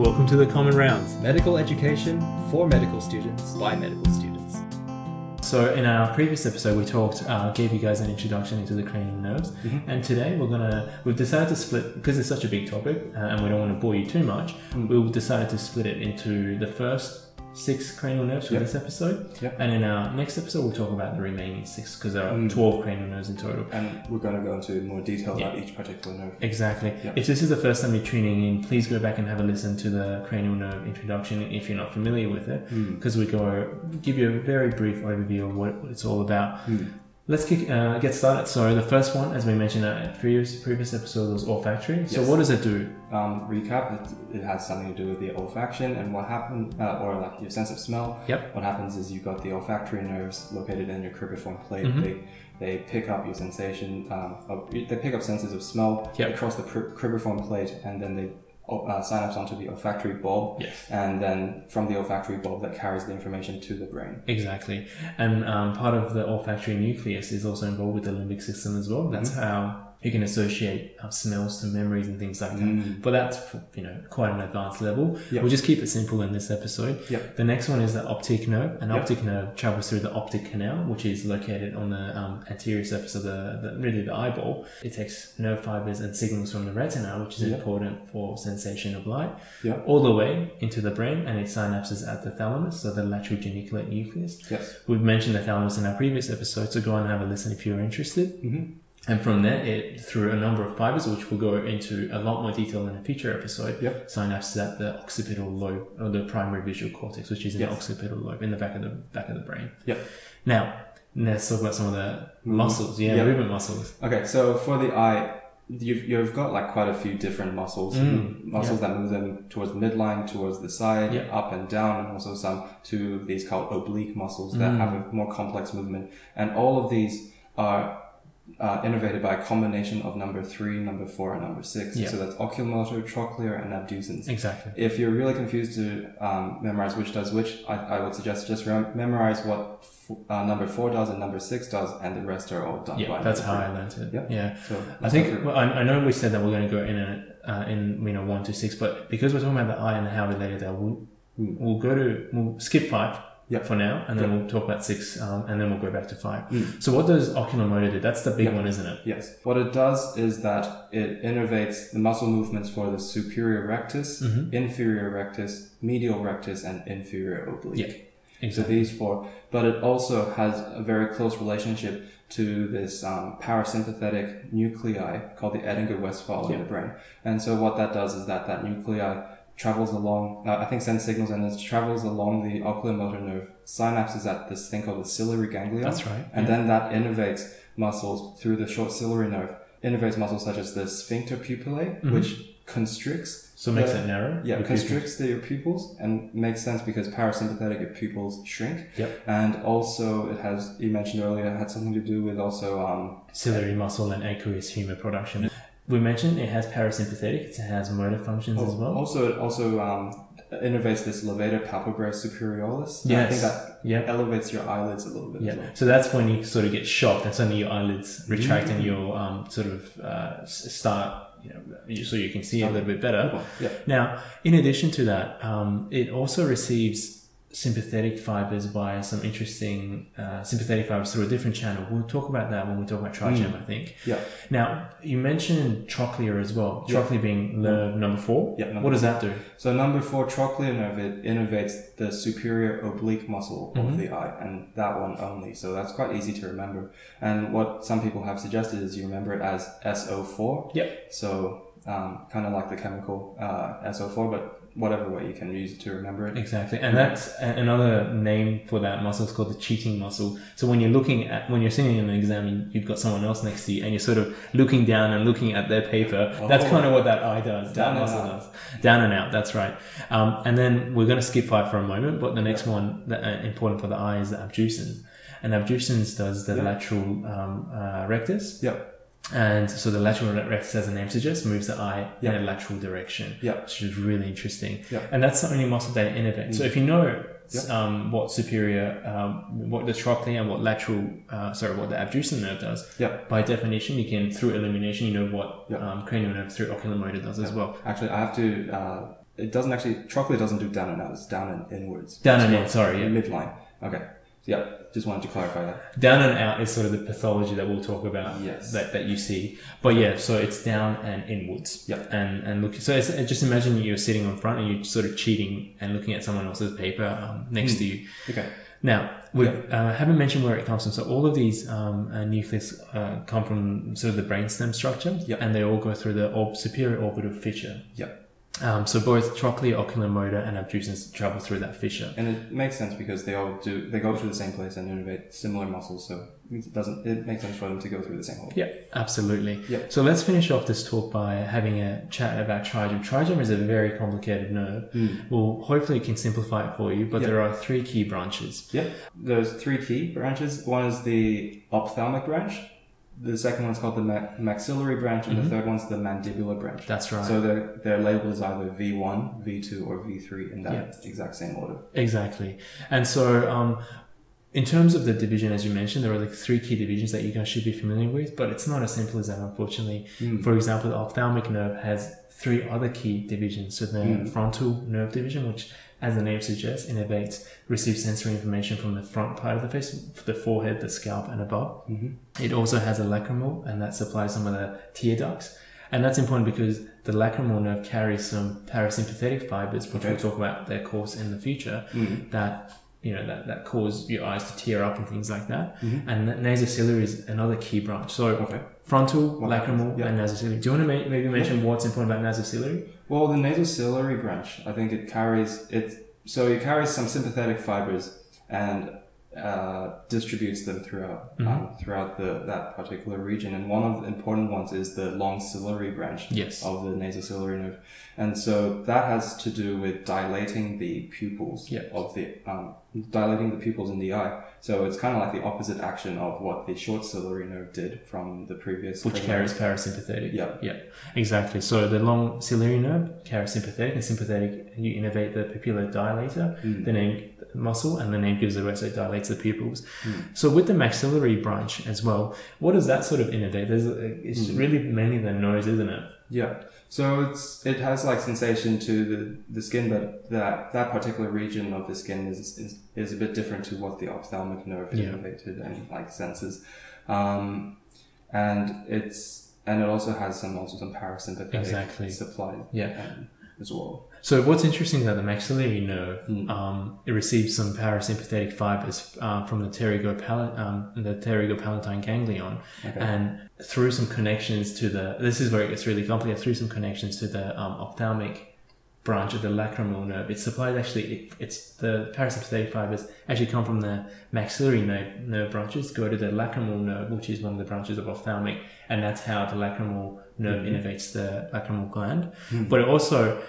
Welcome to the Common Rounds. Medical education for medical students by medical students. So, in our previous episode, we talked, uh, gave you guys an introduction into the cranial nerves, and today we're gonna, we've decided to split because it's such a big topic, uh, and we don't want to bore you too much. We've decided to split it into the first six cranial nerves for Yep. this episode, Yep. and in our next episode, we'll talk about the remaining six because there are Mm. twelve cranial nerves in total. And we're going to go into more detail about each particular nerve. Exactly. If this is the first time you're tuning in, please go back and have a listen to the cranial nerve introduction if you're not familiar with it, Mm. because we go give you a very brief overview of what it's all about. Mm. Let's kick, uh, get started. So the first one, as we mentioned at previous previous episode, was olfactory. So Yes. what does it do? Um, recap, it, it has something to do with the olfaction and what happened, uh, or like your sense of smell. Yep. What happens is you've got the olfactory nerves located in your cribriform plate. Mhm. They, they pick up your sensation, um, of, they pick up senses of smell Yep. across the cri- cribriform plate and then they uh, synapse onto the olfactory bulb. Yes. And then from the olfactory bulb that carries the information to the brain. Exactly. And um, part of the olfactory nucleus is also involved with the limbic system as well. That's how you can associate uh, smells to memories and things like that. Mm. But that's you know quite an advanced level. Yep. We'll just keep it simple in this episode. Yep. The next one is the optic nerve. An Yep. optic nerve travels through the optic canal, which is located on the um, anterior surface of the, the really the eyeball. It takes nerve fibers and signals from the retina, which is important for sensation of light, all the way into the brain, and it synapses at the thalamus, so the lateral geniculate nucleus. Yes. We've mentioned the thalamus in our previous episode, so go and have a listen if you're interested. Mm-hmm. And from there, it through a number of fibers, which we'll go into a lot more detail in a future episode, Yep. synapses at the occipital lobe or the primary visual cortex, which is in the occipital lobe in the back of the back of the brain. Yep. Now, let's talk about some of the Mhm. muscles. Yeah, Yep. movement muscles. Okay, so for the eye, you've, you've got like quite a few different muscles. Mm, muscles that move them towards the midline, towards the side, Yeah. up and down, and also some to these called oblique muscles that Mm. have a more complex movement. And all of these are uh, innervated by a combination of number three, number four, and number six. Yeah. So that's oculomotor, trochlear, and abducens. Exactly. If you're really confused to um, memorize which does which, I, I would suggest just rem- memorize what f- uh, number four does and number six does, and the rest are all done by Yeah, that's how number I learned it. Yep. Yeah. three. So I think well, I, I know we said that we're going to go in a, uh, in you know one to six, but because we're talking about the eye and how related they are, we'll, we'll go to we'll skip five Yep. for now, and then Yep. we'll talk about six, um, and then we'll go back to five. Mm. So what does oculomotor do? That's the big Yep. one, isn't it? Yes. What it does is that it innervates the muscle movements for the superior rectus, Mhm. inferior rectus, medial rectus, and inferior oblique. Yeah, So these four. But it also has a very close relationship to this um, parasympathetic nuclei called the Edinger-Westphal in the brain. And so what that does is that that nuclei travels along, uh, I think sends signals and it travels along the oculomotor nerve, synapses at this thing called the ciliary ganglion. That's right. And yeah. then that innervates muscles through the short ciliary nerve, innervates muscles such as the sphincter pupillae, Mhm. which constricts. so it makes it narrow. Yeah, the constricts the pupils and makes sense because parasympathetic pupils shrink. Yep. And also, it has, you mentioned earlier, it had something to do with also, um, ciliary muscle and aqueous humor production. We mentioned it has parasympathetic. It has motor functions as well. also, it also um, innervates this levator palpebrae superioris. And I think Yes. that Yeah. elevates your eyelids a little bit Yeah, well. so that's when you sort of get shocked, and suddenly your eyelids retract Mm. and you'll um, sort of uh, start, you know, so you can see a little bit better. Yeah. Now, in addition to that, um, it also receives sympathetic fibers via some interesting uh, sympathetic fibers through a different channel. We'll talk about that when we talk about trigem, I think. Yeah. Now, you mentioned trochlear as well. Yeah. Trochlear being nerve number four. Yeah, number what does that do? So number four, trochlear nerve, it innervates the superior oblique muscle Mhm. of the eye, and that one only. So that's quite easy to remember. And what some people have suggested is you remember it as SO4. Yep. So um, kind of like the chemical uh, SO4, but whatever way you can use it to remember it. Exactly, and that's another name for that muscle is called the cheating muscle. So when you're looking at when you're sitting in an exam, you've got someone else next to you, and you're sort of looking down and looking at their paper. That's Oh. kind of what that eye does. Down that and muscle out. does. Down and out. That's right. Um, and then we're going to skip five for a moment, but the next one that uh, important for the eye is the abducens. And abducens does the lateral um, uh, rectus. Yep. And so the lateral rectus, as the name suggests, moves the eye Yeah. in a lateral direction, Yeah. which is really interesting. Yeah. And that's the only muscle that it innervates. So if you know um, what superior, um, what the trochlear and what lateral, uh, sorry, what the abducens nerve does, by definition, you can, through elimination, you know what um, cranial nerve through oculomotor does as well. Actually, I have to uh, it doesn't actually trochlear doesn't do down and out. It's down and inwards. Down and in, sorry, yeah. midline. Okay. Yeah. Just wanted to clarify that. Down and out is sort of the pathology that we'll talk about. Yes. That, that you see, but yeah, so it's down and inwards. Yep. And and look, so it's, just imagine you're sitting on front and you're sort of cheating and looking at someone else's paper um, next to you. Okay. Now, we uh, haven't mentioned where it comes from. So all of these um, uh, nucleus uh, come from sort of the brainstem structure, Yep. and they all go through the orb- superior orbital fissure. Yep. Um, so both trochlear, oculomotor, and abducens travel through that fissure. And it makes sense because they all do. They go through the same place and innervate similar muscles. So it doesn't. It makes sense for them to go through the same hole. Yeah, absolutely. Yep. So let's finish off this talk by having a chat about trigem. Trigem is a very complicated nerve. Well, hopefully, it can simplify it for you. But Yep. there are three key branches. Yep. There's three key branches. One is the ophthalmic branch. The second one's called the ma- maxillary branch, and the mm-hmm. third one's the mandibular branch. That's right. So they're, they're labeled as either V1, V2, or V3 in that exact same order. Exactly. And so, um, in terms of the division, as you mentioned, there are like three key divisions that you guys should be familiar with, but it's not as simple as that, unfortunately. Hmm. For example, the ophthalmic nerve has three other key divisions. So the hmm. frontal nerve division, which, as the name suggests, innervates, receives sensory information from the front part of the face, the forehead, the scalp, and above. Mm-hmm. It also has a lacrimal, and that supplies some of the tear ducts. And that's important because the lacrimal nerve carries some parasympathetic fibers, which we'll talk about their course in the future, mm-hmm. that you know that, that cause your eyes to tear up and things like that. Mm-hmm. And the nasociliary is another key branch. So Okay. frontal, What lacrimal. Yeah. and nasociliary. Do you want to ma- maybe mention what's important about nasociliary? Well, the nasociliary branch, I think it carries it. So it carries some sympathetic fibers and uh, distributes them throughout um, throughout the that particular region. And one of the important ones is the long ciliary branch Yes. of the nasociliary nerve, and so that has to do with dilating the pupils of the um, dilating the pupils in the eye. So it's kind of like the opposite action of what the short ciliary nerve did from the previous. Which carries parasympathetic. Yeah. Yeah. Exactly. So the long ciliary nerve carries sympathetic, and sympathetic you innervate the pupillar dilator, hmm. the name muscle, and the name gives the rest. So it dilates the pupils. Hmm. So with the maxillary branch as well, what does that sort of innervate? There's it's hmm. really mainly the nose, isn't it? Yeah. So it's it has like sensation to the, the skin, but that that particular region of the skin is is, is a bit different to what the ophthalmic nerve Yeah. innervated and like senses, um, and it's and it also has some also some parasympathetic Exactly. supply Yeah. um, as well. So what's interesting about the maxillary nerve, Hmm. um, it receives some parasympathetic fibers uh, from the pterygopal- um, the pterygopalatine ganglion, Okay. and through some connections to the this is where it gets really complicated. Through some connections to the um, ophthalmic branch of the lacrimal nerve, it's supplied actually. It, it's the parasympathetic fibers actually come from the maxillary nerve, nerve branches, go to the lacrimal nerve, which is one of the branches of ophthalmic, and that's how the lacrimal nerve innervates the lacrimal gland. But also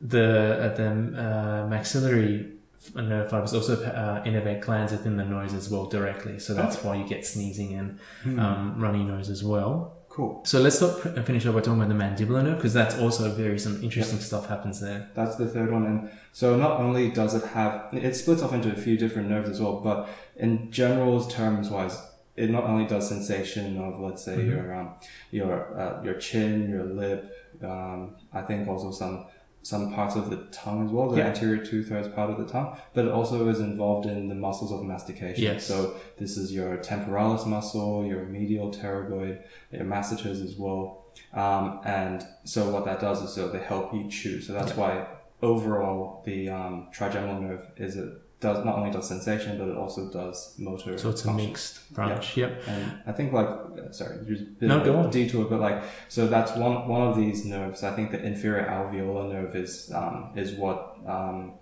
the uh, the uh, maxillary nerve fibers also uh, innervate glands within the nose as well directly. So that's why you get sneezing and um, runny nose as well. Cool. So let's stop, finish up by talking about the mandibular nerve because that's also very some interesting stuff happens there. That's the third one, and so not only does it have it splits off into a few different nerves as well, but in general terms wise, it not only does sensation of let's say your um, your uh, your chin, your lip, um, I think also some some parts of the tongue as well, the Yeah. anterior two thirds part of the tongue, but it also is involved in the muscles of mastication. Yes. So this is your temporalis muscle, your medial pterygoid, your masseters as well. Um, and so what that does is so they help you chew. So that's why overall the um, trigeminal nerve is it does not only does sensation but it also does motor. So it's a mixed branch. Yep. And I think like uh, sorry, just a bit No, of go a on. detour, but like so that's one one of these nerves. I think the inferior alveolar nerve is um, is what um,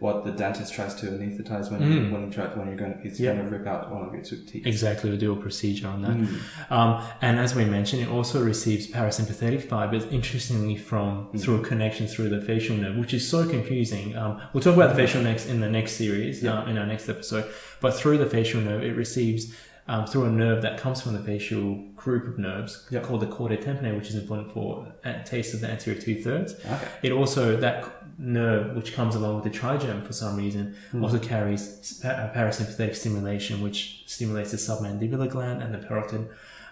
what the dentist tries to anesthetize when you, when you try when you're going to Mm. Yeah. going to rip out one of your teeth. Exactly, we'll do a procedure on that. Mm. Um, and as we mentioned, it also receives parasympathetic fibers, interestingly, from Mm. through a connection through the facial nerve, which is so confusing. Um, we'll talk about the facial next in the next series, uh, in our next episode. But through the facial nerve, it receives um, through a nerve that comes from the facial group of nerves Yep. called the chordae tympani, which is important for a taste of the anterior two thirds. Okay. It also that nerve, which comes along with the trigem for some reason, Hmm. also carries pa- parasympathetic stimulation, which stimulates the submandibular gland and the parotid.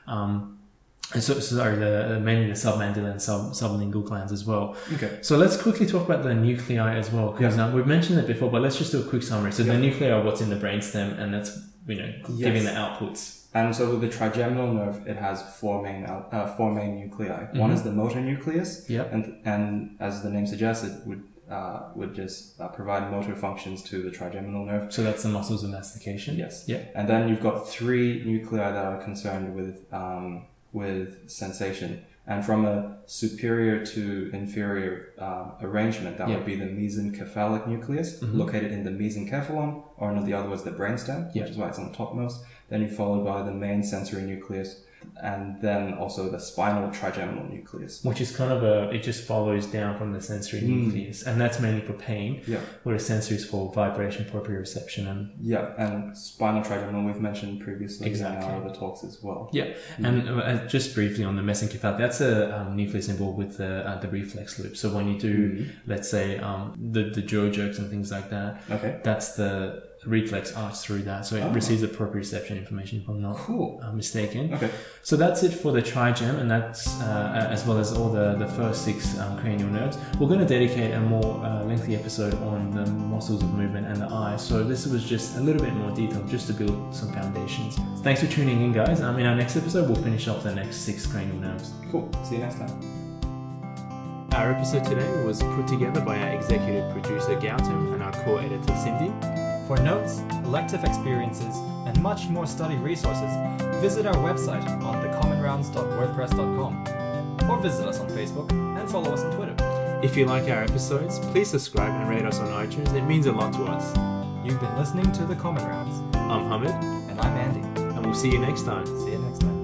Um, And so, sorry, the mainly the submandibular and sub, sublingual glands as well. Okay. So let's quickly talk about the nuclei as well, because um, we've mentioned it before, but let's just do a quick summary. So Yeah. the nuclei are what's in the brainstem, and that's you know giving the outputs. And so with the trigeminal nerve, it has four main uh, four main nuclei. One Mhm. is the motor nucleus, Yep. and and as the name suggests, it would uh, would just uh, provide motor functions to the trigeminal nerve. So that's the muscles of mastication. Yes. Yeah. And then you've got three nuclei that are concerned with um, with sensation. And from a superior to inferior um, arrangement, that Yeah. would be the mesencephalic nucleus, Mhm. located in the mesencephalon, or in the other words, the brainstem, Yeah. which is why it's on the topmost. Then you followed by the main sensory nucleus, and then also the spinal trigeminal nucleus. Which is kind of a, it just follows down from the sensory Mm. nucleus, and that's mainly for pain, Yeah. whereas sensory is for vibration, proprioception, and Yeah, and spinal trigeminal we've mentioned previously Exactly. in our other talks as well. Yeah, and uh, just briefly on the mesencephalic, that's a um, nucleus involved with the uh, the reflex loop. So when you do, Mhm. let's say, um, the the jaw jerks and things like that, Okay, that's the reflex arch through that, so it Oh. receives the proprioception information. If I'm not cool. uh, mistaken. Okay, So that's it for the trigem, and that's uh, as well as all the, the first six um, cranial nerves. We're going to dedicate a more uh, lengthy episode on the muscles of movement and the eye. So this was just a little bit more detail, just to build some foundations. Thanks for tuning in, guys. Um, in our next episode, we'll finish off the next six cranial nerves. cool. See you next time. Our episode today was put together by our executive producer Gautam and our core editor Cindy. For notes, elective experiences, and much more study resources, visit our website on thecommonrounds.wordpress.com or visit us on Facebook and follow us on Twitter. If you like our episodes, please subscribe and rate us on iTunes. It means a lot to us. You've been listening to The Common Rounds, I'm Hamid, and I'm Andy. and we'll see you next time. See you next time.